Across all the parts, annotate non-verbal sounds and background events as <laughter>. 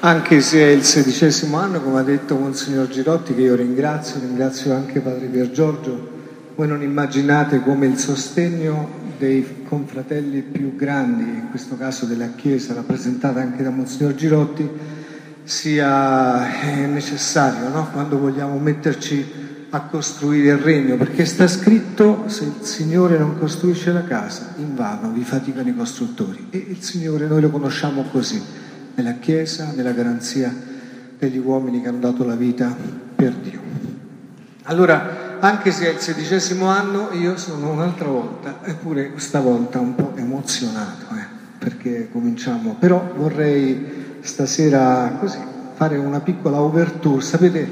Anche se è il sedicesimo anno, come ha detto Monsignor Girotti, che io ringrazio, ringrazio anche Padre Pier Giorgio, voi non immaginate come il sostegno dei confratelli più grandi, in questo caso della Chiesa, rappresentata anche da Monsignor Girotti, sia eh, necessario no? quando vogliamo metterci a costruire il regno, perché sta scritto se il Signore non costruisce la casa, invano vi faticano i costruttori. E il Signore noi lo conosciamo così nella Chiesa, nella garanzia degli uomini che hanno dato la vita per Dio. Allora, anche se è il sedicesimo anno, io sono un'altra volta, eppure stavolta un po' emozionato, eh, perché cominciamo, però vorrei stasera così fare una piccola overture. Sapete,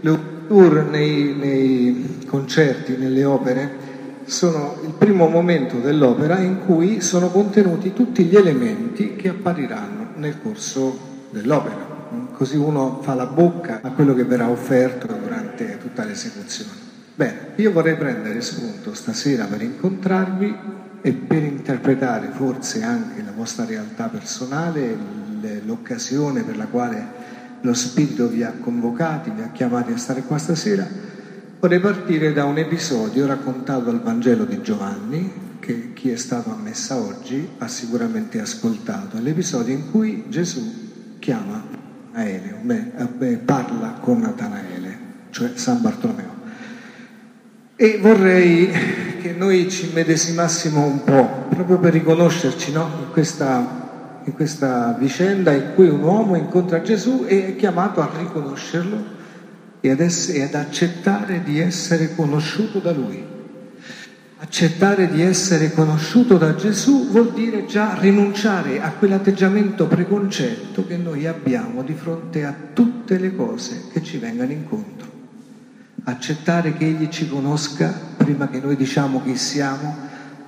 le overture nei, nei concerti, nelle opere, sono il primo momento dell'opera in cui sono contenuti tutti gli elementi che appariranno nel corso dell'opera. Così uno fa la bocca a quello che verrà offerto durante tutta l'esecuzione. Bene, io vorrei prendere spunto stasera per incontrarvi e per interpretare forse anche la vostra realtà personale, l'occasione per la quale lo Spirito vi ha convocati, vi ha chiamati a stare qua stasera, vorrei partire da un episodio raccontato al Vangelo di Giovanni, che chi è stato a messa oggi ha sicuramente ascoltato, l'episodio in cui Gesù chiama Natanaele, beh, parla con Natanaele, cioè San Bartolomeo. E vorrei che noi ci medesimassimo un po', proprio per riconoscerci no? in, questa, in questa vicenda in cui un uomo incontra Gesù e è chiamato a riconoscerlo e ad, essere, e ad accettare di essere conosciuto da lui. Accettare di essere conosciuto da Gesù vuol dire già rinunciare a quell'atteggiamento preconcetto che noi abbiamo di fronte a tutte le cose che ci vengano incontro. Accettare che Egli ci conosca prima che noi diciamo chi siamo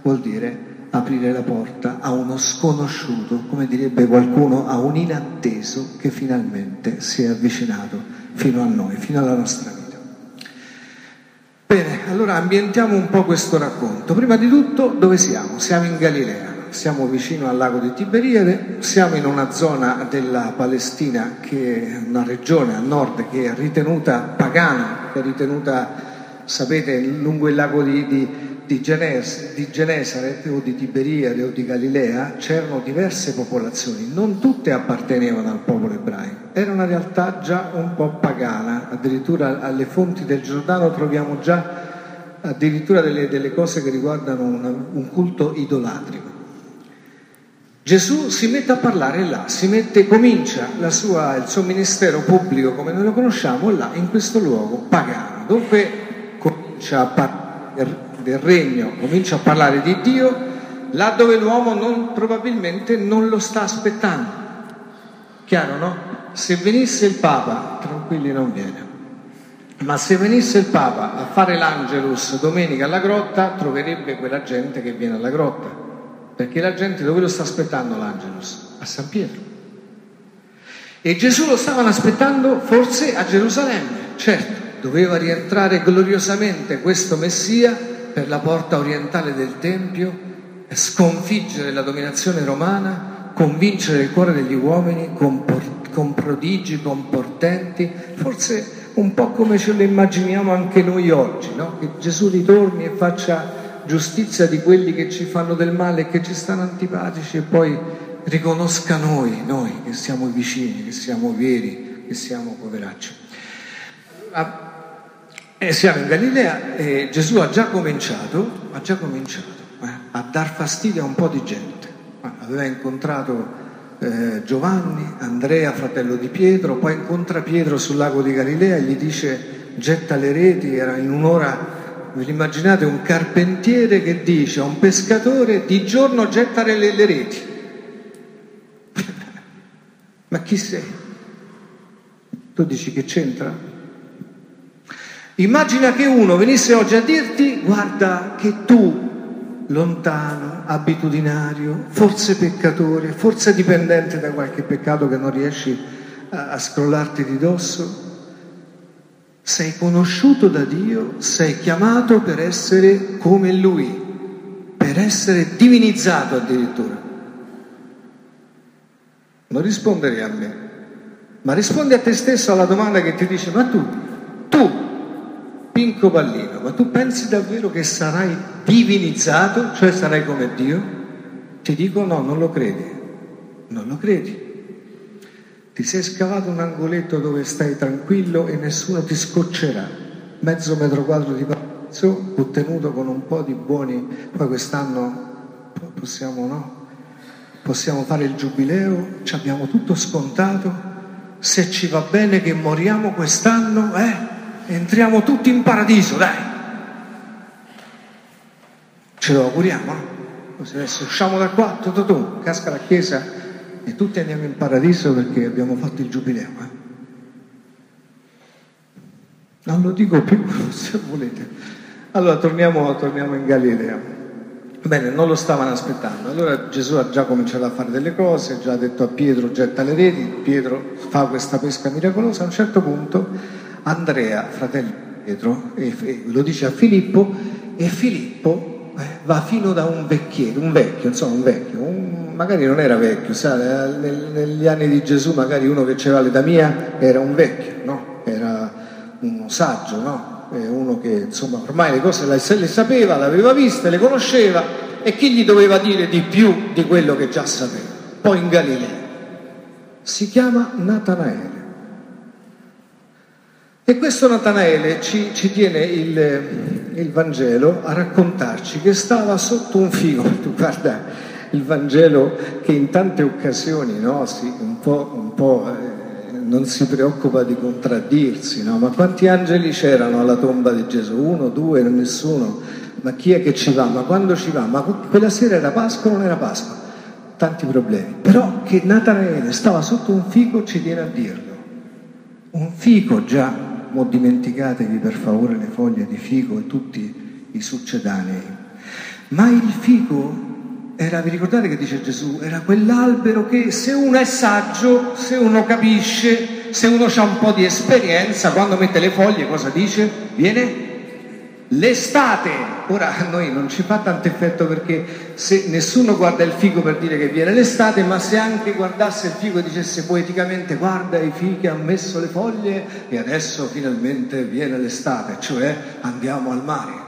vuol dire aprire la porta a uno sconosciuto, come direbbe qualcuno, a un inatteso che finalmente si è avvicinato fino a noi, fino alla nostra vita. Bene, allora ambientiamo un po' questo racconto. Prima di tutto, dove siamo? Siamo in Galilea, siamo vicino al lago di Tiberiade, siamo in una zona della Palestina che è una regione a nord che è ritenuta pagana, è ritenuta, sapete, lungo il lago di, di di, Genes, di Genesaret o di Tiberiade o di Galilea c'erano diverse popolazioni, non tutte appartenevano al popolo ebraico, era una realtà già un po' pagana, addirittura alle fonti del Giordano troviamo già addirittura delle, delle cose che riguardano una, un culto idolatrico. Gesù si mette a parlare là, mette, comincia sua, il suo ministero pubblico come noi lo conosciamo là, in questo luogo pagano. Dunque comincia a parlare del regno, comincia a parlare di Dio là dove l'uomo non, probabilmente non lo sta aspettando. Chiaro, no? Se venisse il Papa, tranquilli non viene, ma se venisse il Papa a fare l'Angelus domenica alla grotta, troverebbe quella gente che viene alla grotta, perché la gente dove lo sta aspettando l'Angelus? A San Pietro. E Gesù lo stavano aspettando forse a Gerusalemme, certo, doveva rientrare gloriosamente questo Messia per la porta orientale del Tempio, sconfiggere la dominazione romana, convincere il cuore degli uomini con, por- con prodigi, con portenti, forse un po' come ce lo immaginiamo anche noi oggi, no? che Gesù ritorni e faccia giustizia di quelli che ci fanno del male e che ci stanno antipatici e poi riconosca noi, noi che siamo vicini, che siamo veri, che siamo poveracci. E siamo in Galilea e Gesù ha già cominciato, ha già cominciato eh, a dar fastidio a un po' di gente. Aveva incontrato eh, Giovanni, Andrea, fratello di Pietro, poi incontra Pietro sul lago di Galilea e gli dice getta le reti, era in un'ora, ve l'immaginate, un carpentiere che dice a un pescatore di giorno gettare le, le reti. <laughs> Ma chi sei? Tu dici che c'entra? Immagina che uno venisse oggi a dirti guarda che tu, lontano, abitudinario, forse peccatore, forse dipendente da qualche peccato che non riesci a, a scrollarti di dosso, sei conosciuto da Dio, sei chiamato per essere come Lui, per essere divinizzato addirittura. Non risponderei a me, Ma rispondi a te stesso alla domanda che ti dice, ma tu, tu, Pinco Pallino, ma tu pensi davvero che sarai divinizzato, cioè sarai come Dio? Ti dico no, non lo credi, non lo credi. Ti sei scavato un angoletto dove stai tranquillo e nessuno ti scoccerà. Mezzo metro quadro di palazzo, ottenuto con un po' di buoni, poi quest'anno possiamo, no? Possiamo fare il giubileo, ci abbiamo tutto scontato. Se ci va bene che moriamo quest'anno, eh, entriamo tutti in paradiso, dai. Ce lo auguriamo, no? Così adesso usciamo da qua, tu, tu, tu, casca la chiesa e tutti andiamo in paradiso perché abbiamo fatto il giubileo. Eh? Non lo dico più <laughs> se volete. Allora torniamo, torniamo in Galilea. Bene, non lo stavano aspettando. Allora Gesù ha già cominciato a fare delle cose, ha già detto a Pietro getta le reti, Pietro fa questa pesca miracolosa. A un certo punto Andrea, fratello di Pietro, lo dice a Filippo e Filippo eh, va fino da un vecchietto, un vecchio, insomma un vecchio, un magari non era vecchio, sa, negli anni di Gesù magari uno che c'era l'età mia era un vecchio, no? era uno saggio, no? uno che insomma ormai le cose le sapeva, le aveva viste, le conosceva e chi gli doveva dire di più di quello che già sapeva? Poi in Galilea. Si chiama Natanaele. E questo Natanaele ci, ci tiene il, il, Vangelo a raccontarci che stava sotto un figo. <laughs> Tu guarda, il Vangelo che in tante occasioni no, si, un po', un po' eh, non si preoccupa di contraddirsi, no? ma quanti angeli c'erano alla tomba di Gesù? Uno, due, nessuno? Ma chi è che ci va? Ma quando ci va? Ma quella sera era Pasqua o non era Pasqua? Tanti problemi. Però che Natanaele stava sotto un fico ci tiene a dirlo. Un fico già, mo dimenticatevi per favore le foglie di fico e tutti i succedanei. Ma il fico era, vi ricordate che dice Gesù? Era quell'albero che se uno è saggio, se uno capisce, se uno ha un po' di esperienza, quando mette le foglie cosa dice? Viene l'estate. Ora a <laughs> noi non ci fa tanto effetto perché se nessuno guarda il figo per dire che viene l'estate, ma se anche guardasse il figo e dicesse poeticamente guarda i fichi hanno messo le foglie e adesso finalmente viene l'estate, cioè andiamo al mare.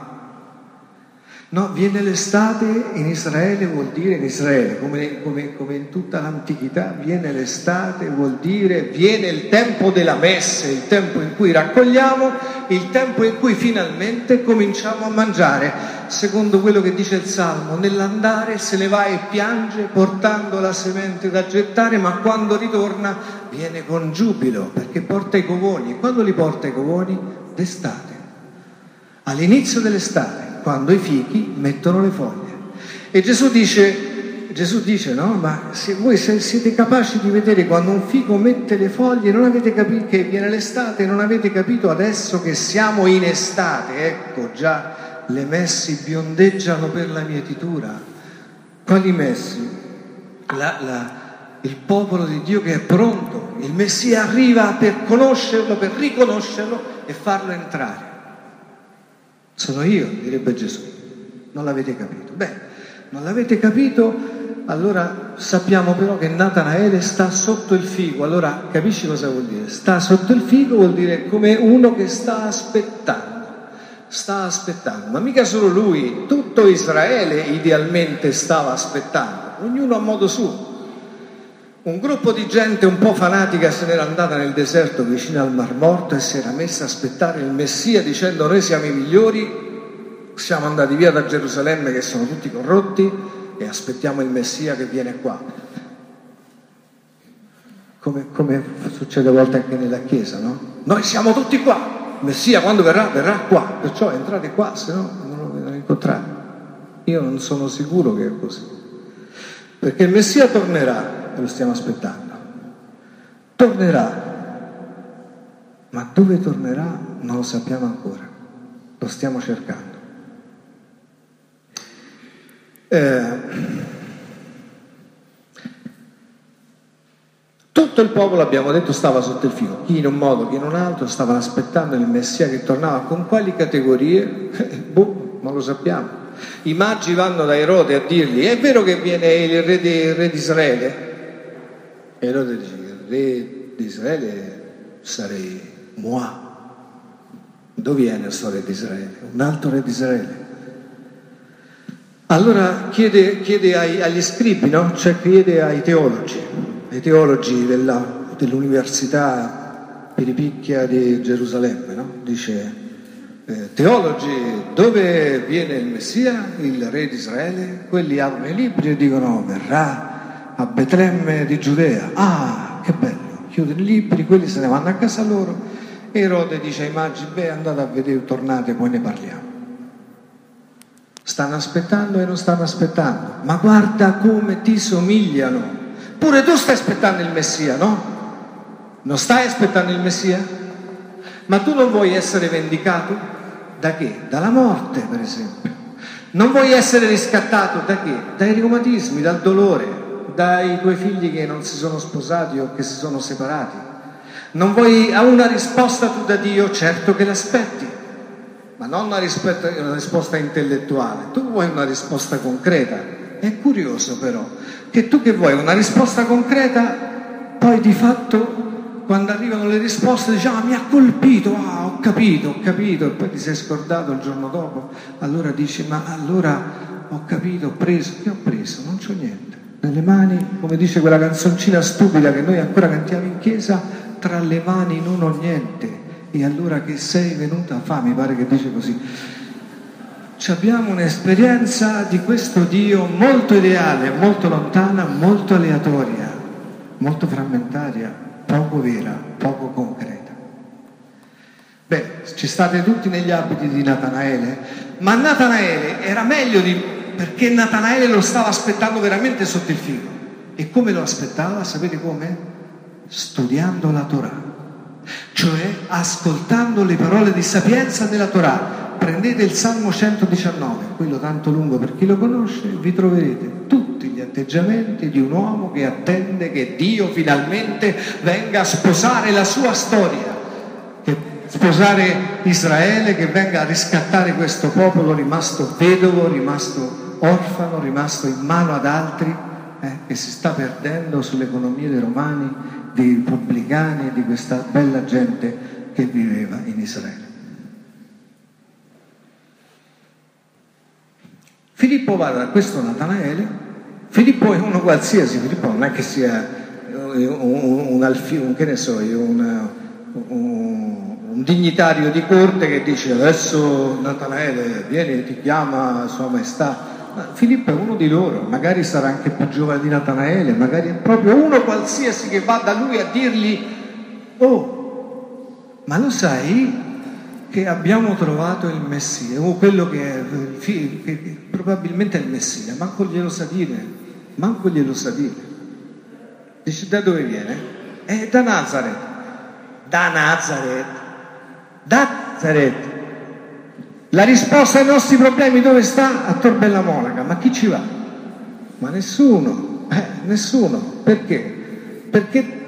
No, viene l'estate in Israele, vuol dire in Israele, come, come, come, in tutta l'antichità, viene l'estate, vuol dire viene il tempo della messe, il tempo in cui raccogliamo, il tempo in cui finalmente cominciamo a mangiare, secondo quello che dice il Salmo, nell'andare se ne va e piange portando la semente da gettare, ma quando ritorna viene con giubilo perché porta i covoni. E quando li porta i covoni? D'estate, all'inizio dell'estate quando i fichi mettono le foglie. E Gesù dice, Gesù dice no, ma se voi siete capaci di vedere quando un fico mette le foglie, non avete capito che viene l'estate, non avete capito adesso che siamo in estate, ecco già le messi biondeggiano per la mietitura. Quali messi? La, la, il popolo di Dio che è pronto, il Messia arriva per conoscerlo, per riconoscerlo e farlo entrare. Sono io, direbbe Gesù. Non l'avete capito? Beh, non l'avete capito? Allora sappiamo però che Natanaele sta sotto il figo. Allora capisci cosa vuol dire? Sta sotto il figo vuol dire come uno che sta aspettando. Sta aspettando, ma mica solo lui, tutto Israele idealmente stava aspettando, ognuno a modo suo. Un gruppo di gente un po' fanatica se n'era andata nel deserto vicino al Mar Morto e si era messa a aspettare il Messia dicendo noi siamo i migliori, siamo andati via da Gerusalemme che sono tutti corrotti e aspettiamo il Messia che viene qua. Come, come succede a volte anche nella Chiesa, no? Noi siamo tutti qua, il Messia quando verrà, verrà qua, perciò entrate qua, se no non lo incontrate. Io non sono sicuro che è così, perché il Messia tornerà lo stiamo aspettando. Tornerà, ma dove tornerà non lo sappiamo ancora, lo stiamo cercando. Eh, tutto il popolo, abbiamo detto, stava sotto il filo, chi in un modo, chi in un altro, stavano aspettando il Messia che tornava. Con quali categorie? <laughs> boh, non lo sappiamo. I magi vanno da Erode a dirgli, è vero che viene il re di, il re di Israele? Erode dice, il re di Israele sarei moi. Dove viene la storia di Israele? Un altro re di Israele. Allora chiede, chiede ai, agli scribi, no? cioè chiede ai teologi, ai teologi della, dell'Università Piripicchia di Gerusalemme, no? dice eh, teologi dove viene il Messia, il re di Israele? Quelli aprono i libri e dicono verrà a Betlemme di Giudea. Ah, che bello, chiudono i libri, quelli se ne vanno a casa loro e Erode dice ai magi, beh andate a vedere, tornate, poi ne parliamo. Stanno aspettando e non stanno aspettando, ma guarda come ti somigliano. Pure tu stai aspettando il Messia, no? Non stai aspettando il Messia? Ma tu non vuoi essere vendicato? Da che? Dalla morte, per esempio. Non vuoi essere riscattato da che? Dai reumatismi, dal dolore, dai tuoi figli che non si sono sposati o che si sono separati. Non vuoi a una risposta tu da Dio? Certo che l'aspetti ma non una risposta, una risposta intellettuale, tu vuoi una risposta concreta. È curioso però che tu che vuoi una risposta concreta, poi di fatto quando arrivano le risposte dici ah mi ha colpito, ah ho capito, ho capito, e poi ti sei scordato il giorno dopo, allora dici ma allora ho capito, ho preso, che ho preso? Non c'ho niente. Nelle mani, come dice quella canzoncina stupida che noi ancora cantiamo in chiesa, tra le mani non ho niente e allora che sei venuta a fare, mi pare che dice così. Ci abbiamo un'esperienza di questo Dio molto ideale, molto lontana, molto aleatoria, molto frammentaria, poco vera, poco concreta. Beh, ci state tutti negli abiti di Natanaele, ma Natanaele era meglio di... perché Natanaele lo stava aspettando veramente sotto il figo. E come lo aspettava? Sapete come? Studiando la Torah cioè ascoltando le parole di sapienza della Torah. Prendete il Salmo 119, quello tanto lungo per chi lo conosce, vi troverete tutti gli atteggiamenti di un uomo che attende che Dio finalmente venga a sposare la sua storia, sposare Israele, che venga a riscattare questo popolo rimasto vedovo, rimasto orfano, rimasto in mano ad altri, eh, che si sta perdendo sull'economia dei romani dei pubblicani e di questa bella gente che viveva in Israele. Filippo va da questo Natanaele, Filippo è uno qualsiasi, Filippo non è che sia un, un, un, un che ne so io, un, un, dignitario di corte che dice adesso Natanaele vieni, ti chiama Sua Maestà, Filippo è uno di loro, magari sarà anche più giovane di Natanaele, magari è proprio uno qualsiasi che va da lui a dirgli, oh, ma lo sai che abbiamo trovato il Messia, o quello che, è, che probabilmente è il Messia, manco glielo sa dire, manco glielo sa dire. Dice da dove viene? È da Nazareth, da Nazareth, da Nazareth. La risposta ai nostri problemi dove sta? A Tor Bella Monaca. Ma chi ci va? Ma nessuno, eh, nessuno. Perché? Perché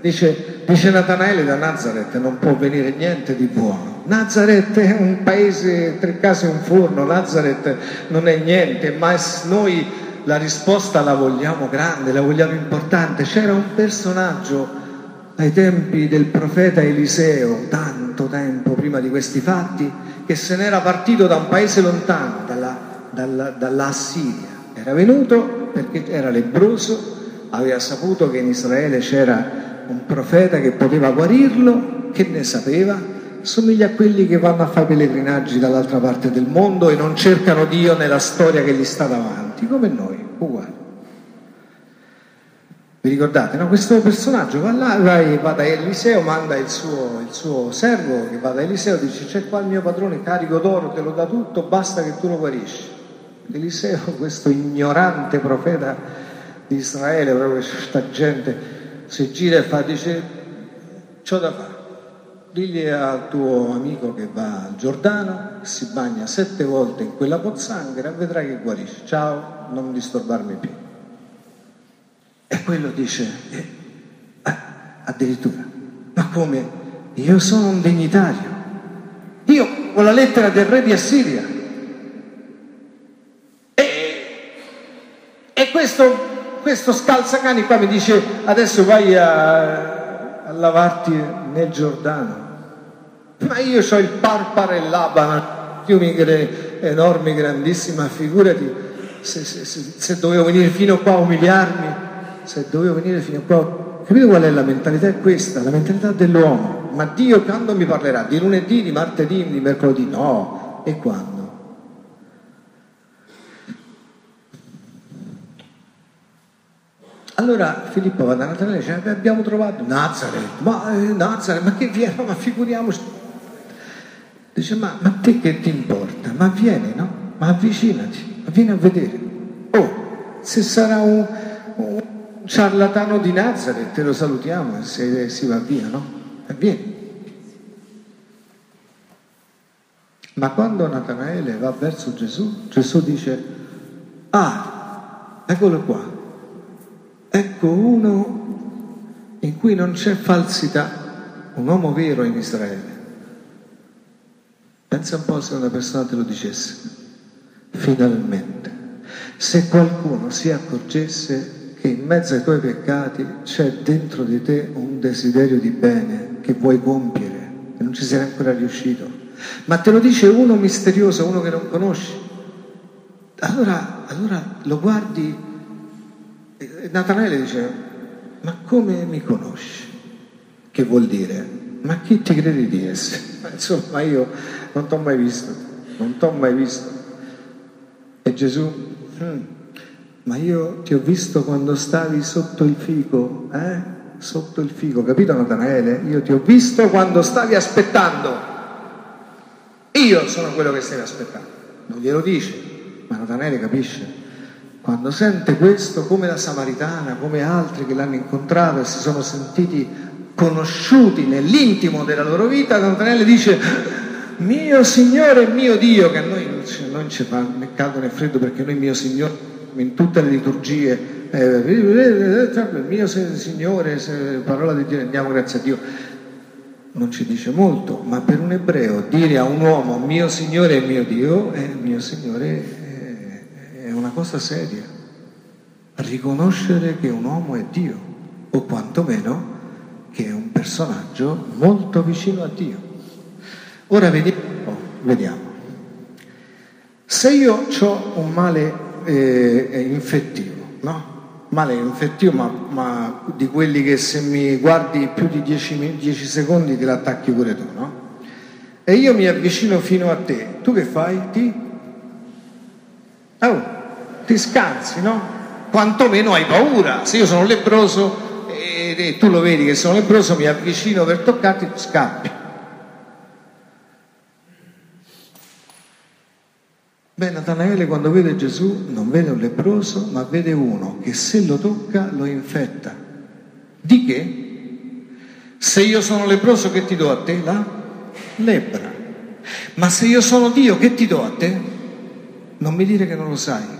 dice, dice Natanaele da Nazareth non può venire niente di buono. Nazareth è un paese, tre case e un forno, Nazareth non è niente, ma noi la risposta la vogliamo grande, la vogliamo importante. C'era un personaggio ai tempi del profeta Eliseo, tanto tempo prima di questi fatti, che se n'era partito da un paese lontano, dalla, dalla, dalla Assiria. Era venuto perché era lebroso, aveva saputo che in Israele c'era un profeta che poteva guarirlo, che ne sapeva, somiglia a quelli che vanno a fare pellegrinaggi dall'altra parte del mondo e non cercano Dio nella storia che gli sta davanti, come noi, uguali. Vi ricordate? No? Questo personaggio va là, va, va da Eliseo, manda il suo, il suo, servo che va da Eliseo, dice c'è qua il mio padrone carico d'oro, te lo dà tutto, basta che tu lo guarisci. Eliseo, <laughs> questo ignorante profeta di Israele, proprio questa gente, si gira e fa, dice, c'ho da fare. Digli al tuo amico che va al Giordano, si bagna sette volte in quella pozzanghera, vedrai che guarisce. Ciao, non disturbarmi più. E quello dice, eh, addirittura, ma come? Io sono un dignitario. Io ho la lettera del re di Assiria. E, e questo, questo scalzacani qua mi dice, adesso vai a, a lavarti nel Giordano. Ma io ho il parpare e l'abana, fiumi enormi, grandissima, figurati se, se, se, se dovevo venire fino qua a umiliarmi, se dovevo venire fino qua Capite qual è la mentalità? È questa, la mentalità dell'uomo. Ma Dio quando mi parlerà? Di lunedì, di martedì, di mercoledì? No. E quando? Allora Filippo va da Natale e dice, abbiamo trovato Nazareth, ma eh, Nazareth, ma che viene? Ma figuriamoci. Dice, ma, ma te che ti importa? Ma vieni, no? Ma avvicinati, vieni a vedere. Oh, se sarà un ciarlatano di Nazareth, te lo salutiamo se si va via, no? E vieni. Ma quando Natanaele va verso Gesù, Gesù dice, ah, eccolo qua, Ecco uno in cui non c'è falsità, un uomo vero in Israele. Pensa un po' se una persona te lo dicesse, finalmente. Se qualcuno si accorgesse in mezzo ai tuoi peccati c'è dentro di te un desiderio di bene che vuoi compiere e non ci sei ancora riuscito, ma te lo dice uno misterioso, uno che non conosci, allora, allora lo guardi e Natanaele dice, ma come mi conosci? Che vuol dire? Ma chi ti credi di essere? <laughs> Ma insomma io non ti ho mai visto, non ti ho mai visto. E Gesù, hmm, ma io ti ho visto quando stavi sotto il fico, eh? Sotto il fico, capito Natanaele? Io ti ho visto quando stavi aspettando. Io sono quello che stavi aspettando. Non glielo dice, ma Natanaele capisce. Quando sente questo, come la Samaritana, come altri che l'hanno incontrata e si sono sentiti conosciuti nell'intimo della loro vita, Natanelli dice mio Signore e mio Dio, che a noi non ci fa né caldo né freddo perché noi mio Signore in tutte le liturgie, eh, mio Signore, parola di Dio, andiamo grazie a Dio. Non ci dice molto, ma per un ebreo dire a un uomo mio Signore e mio Dio è mio Signore è una cosa seria. Riconoscere che un uomo è Dio, o quantomeno che è un personaggio molto vicino a Dio. Ora vediamo, vediamo. Se io ho un male eh, infettivo, no? Male infettivo, ma, ma, di quelli che se mi guardi più di 10 secondi te l'attacchi pure tu, no? E io mi avvicino fino a te, tu che fai? Ti? Oh, ti scansi, no? Quantomeno hai paura. Se io sono lebroso e, e tu lo vedi che sono lebroso, mi avvicino per toccarti, scappi. Beh, Natanaele quando vede Gesù non vede un lebroso, ma vede uno che se lo tocca lo infetta. Di che? Se io sono lebroso, che ti do a te? La lebbra. Ma se io sono Dio, che ti do a te? Non mi dire che non lo sai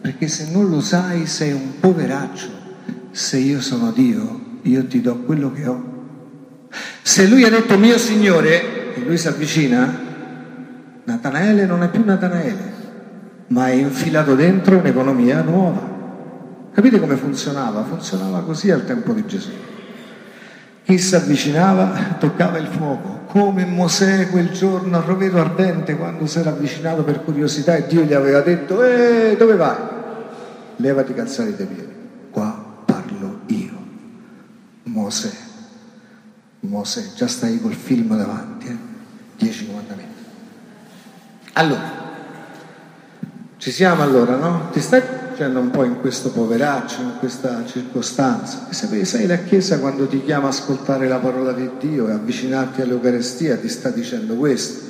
perché se non lo sai sei un poveraccio. Se io sono Dio, io ti do quello che ho. Se lui ha detto mio Signore, e lui si avvicina, Natanaele non è più Natanaele, ma è infilato dentro un'economia nuova. Capite come funzionava? Funzionava così al tempo di Gesù. Chi si avvicinava toccava il fuoco, come Mosè quel giorno a roveto ardente quando si era avvicinato per curiosità e Dio gli aveva detto, eh, dove vai? Levati calzare i tuoi piedi. Qua parlo io, Mosè. Mosè, già stai col film davanti, eh? Dieci comandamenti. Allora, ci siamo allora, no? Ti stai facendo un po' in questo poveraccio, in questa circostanza. E sapete, sai, la Chiesa quando ti chiama a ascoltare la parola di Dio e avvicinarti all'Eucarestia ti sta dicendo questo.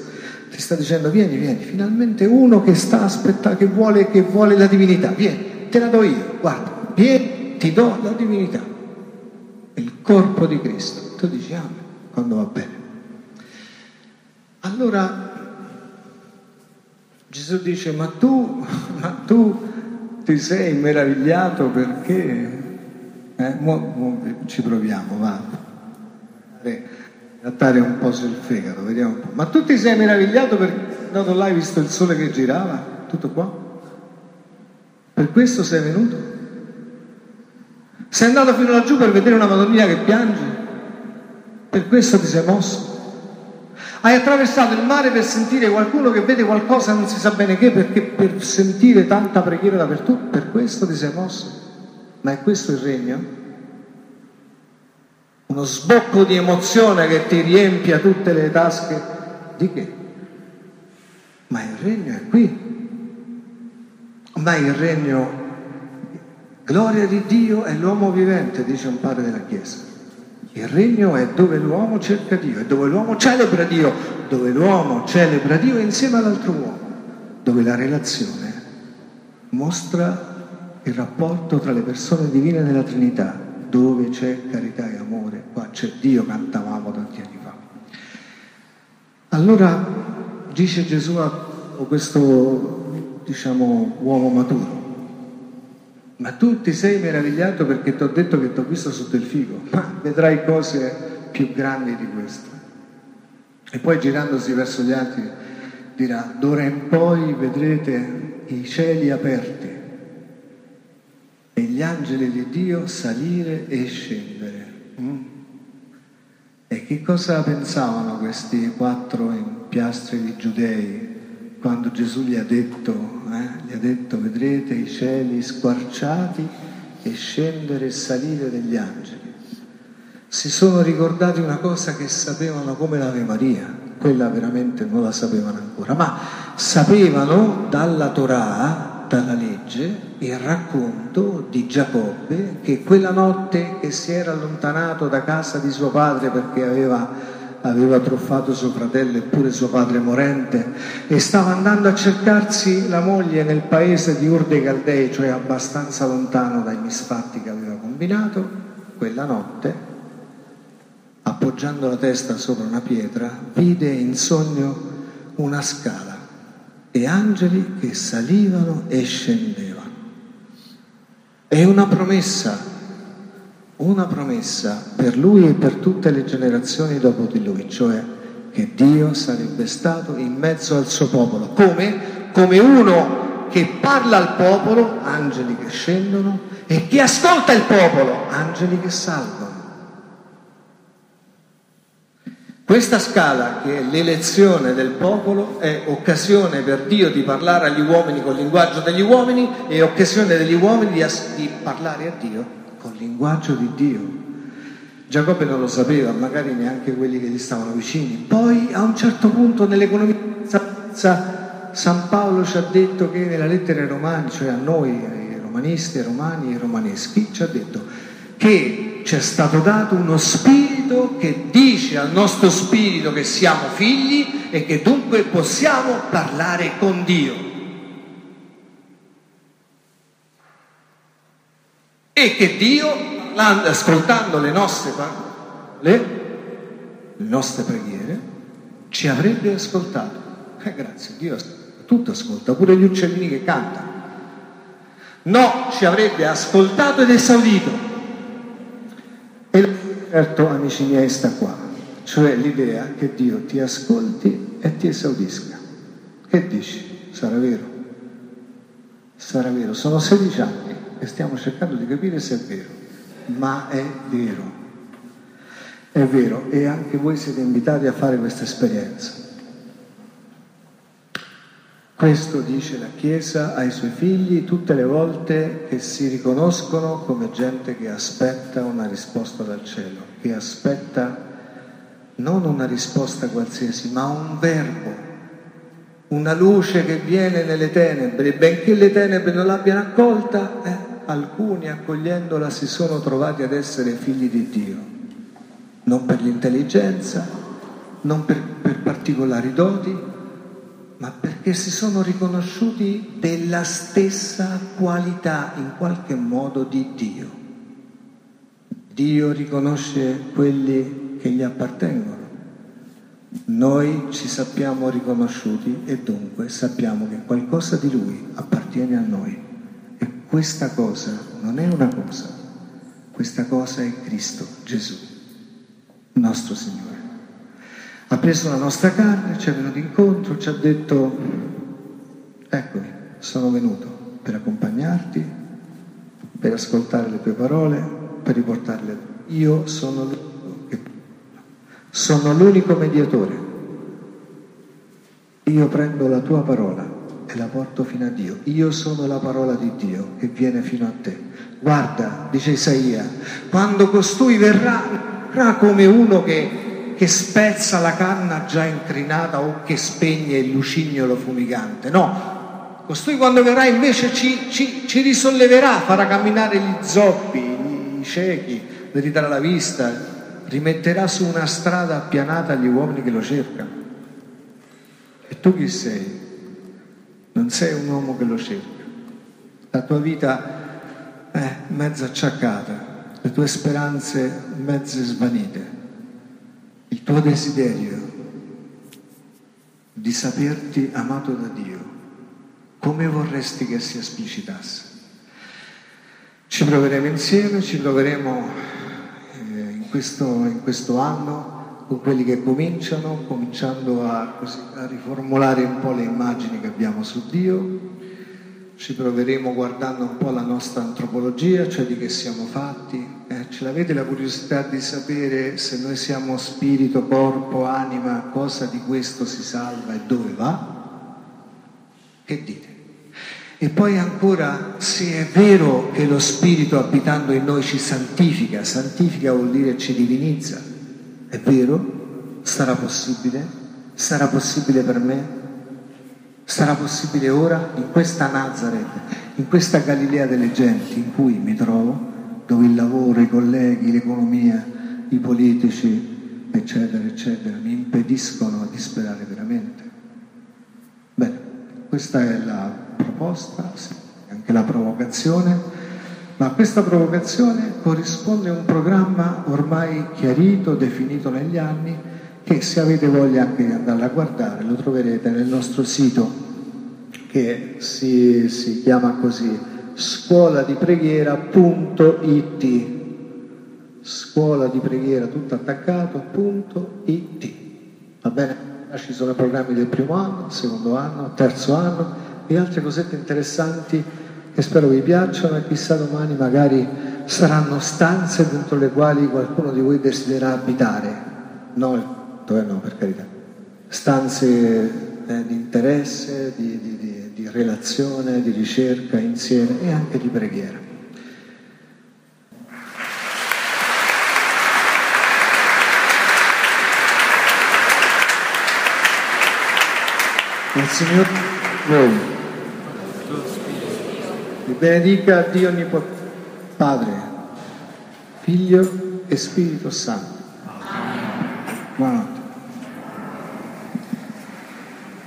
Ti sta dicendo vieni, vieni, finalmente uno che sta aspettando, che vuole, che vuole la divinità, vieni, te la do io, guarda, vieni, ti do la divinità, il corpo di Cristo. Tu dici amen quando va bene. Allora Gesù dice, ma tu, ma tu ti sei meravigliato perché? Eh, mo, mo ci proviamo, va. Grattare un po' sul fegato, vediamo un po'. Ma tu ti sei meravigliato perché andato là hai visto il sole che girava? Tutto qua? Per questo sei venuto? Sei andato fino laggiù per vedere una Madonnina che piange? Per questo ti sei mosso? Hai attraversato il mare per sentire qualcuno che vede qualcosa non si sa bene che, perché per sentire tanta preghiera dappertutto, per questo ti sei mosso? Ma è questo il regno? Uno sbocco di emozione che ti riempia tutte le tasche? Di che? Ma il regno è qui. Ma il regno, gloria di Dio è l'uomo vivente, dice un padre della Chiesa. Il regno è dove l'uomo cerca Dio, è dove l'uomo celebra Dio, dove l'uomo celebra Dio insieme all'altro uomo, dove la relazione mostra il rapporto tra le persone divine della Trinità, dove c'è carità e amore, qua c'è Dio, cantavamo tanti anni fa. Allora dice Gesù a questo, diciamo, uomo maturo, ma tu ti sei meravigliato perché ti ho detto che ti ho visto sotto il figo, ma vedrai cose più grandi di queste. E poi girandosi verso gli altri dirà, d'ora in poi vedrete i cieli aperti e gli angeli di Dio salire e scendere. Mm? E che cosa pensavano questi quattro piastri di giudei quando Gesù gli ha detto, gli ha detto vedrete i cieli squarciati e scendere e salire degli angeli. Si sono ricordati una cosa che sapevano come l'Ave Maria, quella veramente non la sapevano ancora, ma sapevano dalla Torah, dalla legge, il racconto di Giacobbe che quella notte che si era allontanato da casa di suo padre perché aveva aveva truffato suo fratello e pure suo padre morente e stava andando a cercarsi la moglie nel paese di Ur dei Caldei, cioè abbastanza lontano dai misfatti che aveva combinato, quella notte, appoggiando la testa sopra una pietra, vide in sogno una scala e angeli che salivano e scendevano. È una promessa una promessa per lui e per tutte le generazioni dopo di lui, cioè che Dio sarebbe stato in mezzo al suo popolo. Come? Come uno che parla al popolo, angeli che scendono, e che ascolta il popolo, angeli che salgono. Questa scala, che è l'elezione del popolo, è occasione per Dio di parlare agli uomini col linguaggio degli uomini e occasione degli uomini di, di parlare a Dio col linguaggio di Dio. Giacobbe non lo sapeva, magari neanche quelli che gli stavano vicini. Poi a un certo punto nell'economia San Paolo ci ha detto che nella lettera ai Romani, cioè a noi, ai romanisti, ai romani, ai romaneschi, ci ha detto che ci è stato dato uno spirito che dice al nostro spirito che siamo figli e che dunque possiamo parlare con Dio. E che Dio, ascoltando le nostre, le, le nostre preghiere, ci avrebbe ascoltato. Eh, grazie, Dio tutto ascolta, pure gli uccellini che cantano. No, ci avrebbe ascoltato ed esaudito. E certo, amici miei, sta qua, cioè l'idea che Dio ti ascolti e ti esaudisca. Che dici? Sarà vero? Sarà vero, sono 16 anni e stiamo cercando di capire se è vero, ma è vero. È vero e anche voi siete invitati a fare questa esperienza. Questo dice la Chiesa ai suoi figli tutte le volte che si riconoscono come gente che aspetta una risposta dal cielo, che aspetta non una risposta qualsiasi, ma un verbo, una luce che viene nelle tenebre, benché le tenebre non l'abbiano accolta, eh, alcuni accogliendola si sono trovati ad essere figli di Dio, non per l'intelligenza, non per, per particolari doti, ma perché si sono riconosciuti della stessa qualità in qualche modo di Dio. Dio riconosce quelli che gli appartengono. Noi ci sappiamo riconosciuti e dunque sappiamo che qualcosa di Lui appartiene a noi questa cosa non è una cosa, questa cosa è Cristo Gesù, nostro Signore. Ha preso la nostra carne, ci è venuto incontro, ci ha detto, eccomi, sono venuto per accompagnarti, per ascoltare le tue parole, per riportarle. Io sono l'unico che sono l'unico mediatore. Io prendo la tua parola e la porto fino a Dio. Io sono la parola di Dio che viene fino a te. Guarda, dice Isaia, quando costui verrà, verrà come uno che, che spezza la canna già incrinata o che spegne il lucignolo fumigante. No, costui quando verrà invece ci, ci, ci risolleverà, farà camminare gli zoppi, i ciechi, verità la vista, rimetterà su una strada appianata gli uomini che lo cercano. E tu chi sei? Non sei un uomo che lo cerca. La tua vita è mezza acciaccata, le tue speranze mezze svanite, il tuo desiderio di saperti amato da Dio, come vorresti che si esplicitasse? Ci proveremo insieme, ci proveremo eh, in, questo, in questo anno con quelli che cominciano, cominciando a, così, a, riformulare un po' le immagini che abbiamo su Dio. Ci proveremo guardando un po' la nostra antropologia, cioè di che siamo fatti. Eh, ce l'avete la curiosità di sapere se noi siamo spirito, corpo, anima, cosa di questo si salva e dove va? Che dite? E poi ancora, se è vero che lo Spirito abitando in noi ci santifica, santifica vuol dire ci divinizza, è vero? Sarà possibile? Sarà possibile per me? Sarà possibile ora, in questa Nazareth, in questa Galilea delle genti in cui mi trovo, dove il lavoro, i colleghi, l'economia, i politici, eccetera, eccetera, mi impediscono di sperare veramente? Bene, questa è la proposta, anche la provocazione ma a questa provocazione corrisponde un programma ormai chiarito, definito negli anni, che se avete voglia anche di andare a guardare lo troverete nel nostro sito che si, si chiama così scuola di preghiera.it scuola di preghiera tutto attaccato.it va bene? Ci sono programmi del primo anno, secondo anno, terzo anno e altre cosette interessanti che spero vi piacciono e chissà domani magari saranno stanze dentro le quali qualcuno di voi desidera abitare. No, dove no, per carità. Stanze eh, di interesse, di, di, di, di relazione, di ricerca insieme e anche di preghiera. Il Signore voi vi benedica Dio Onnipotente, Padre, Figlio e Spirito Santo. Wow.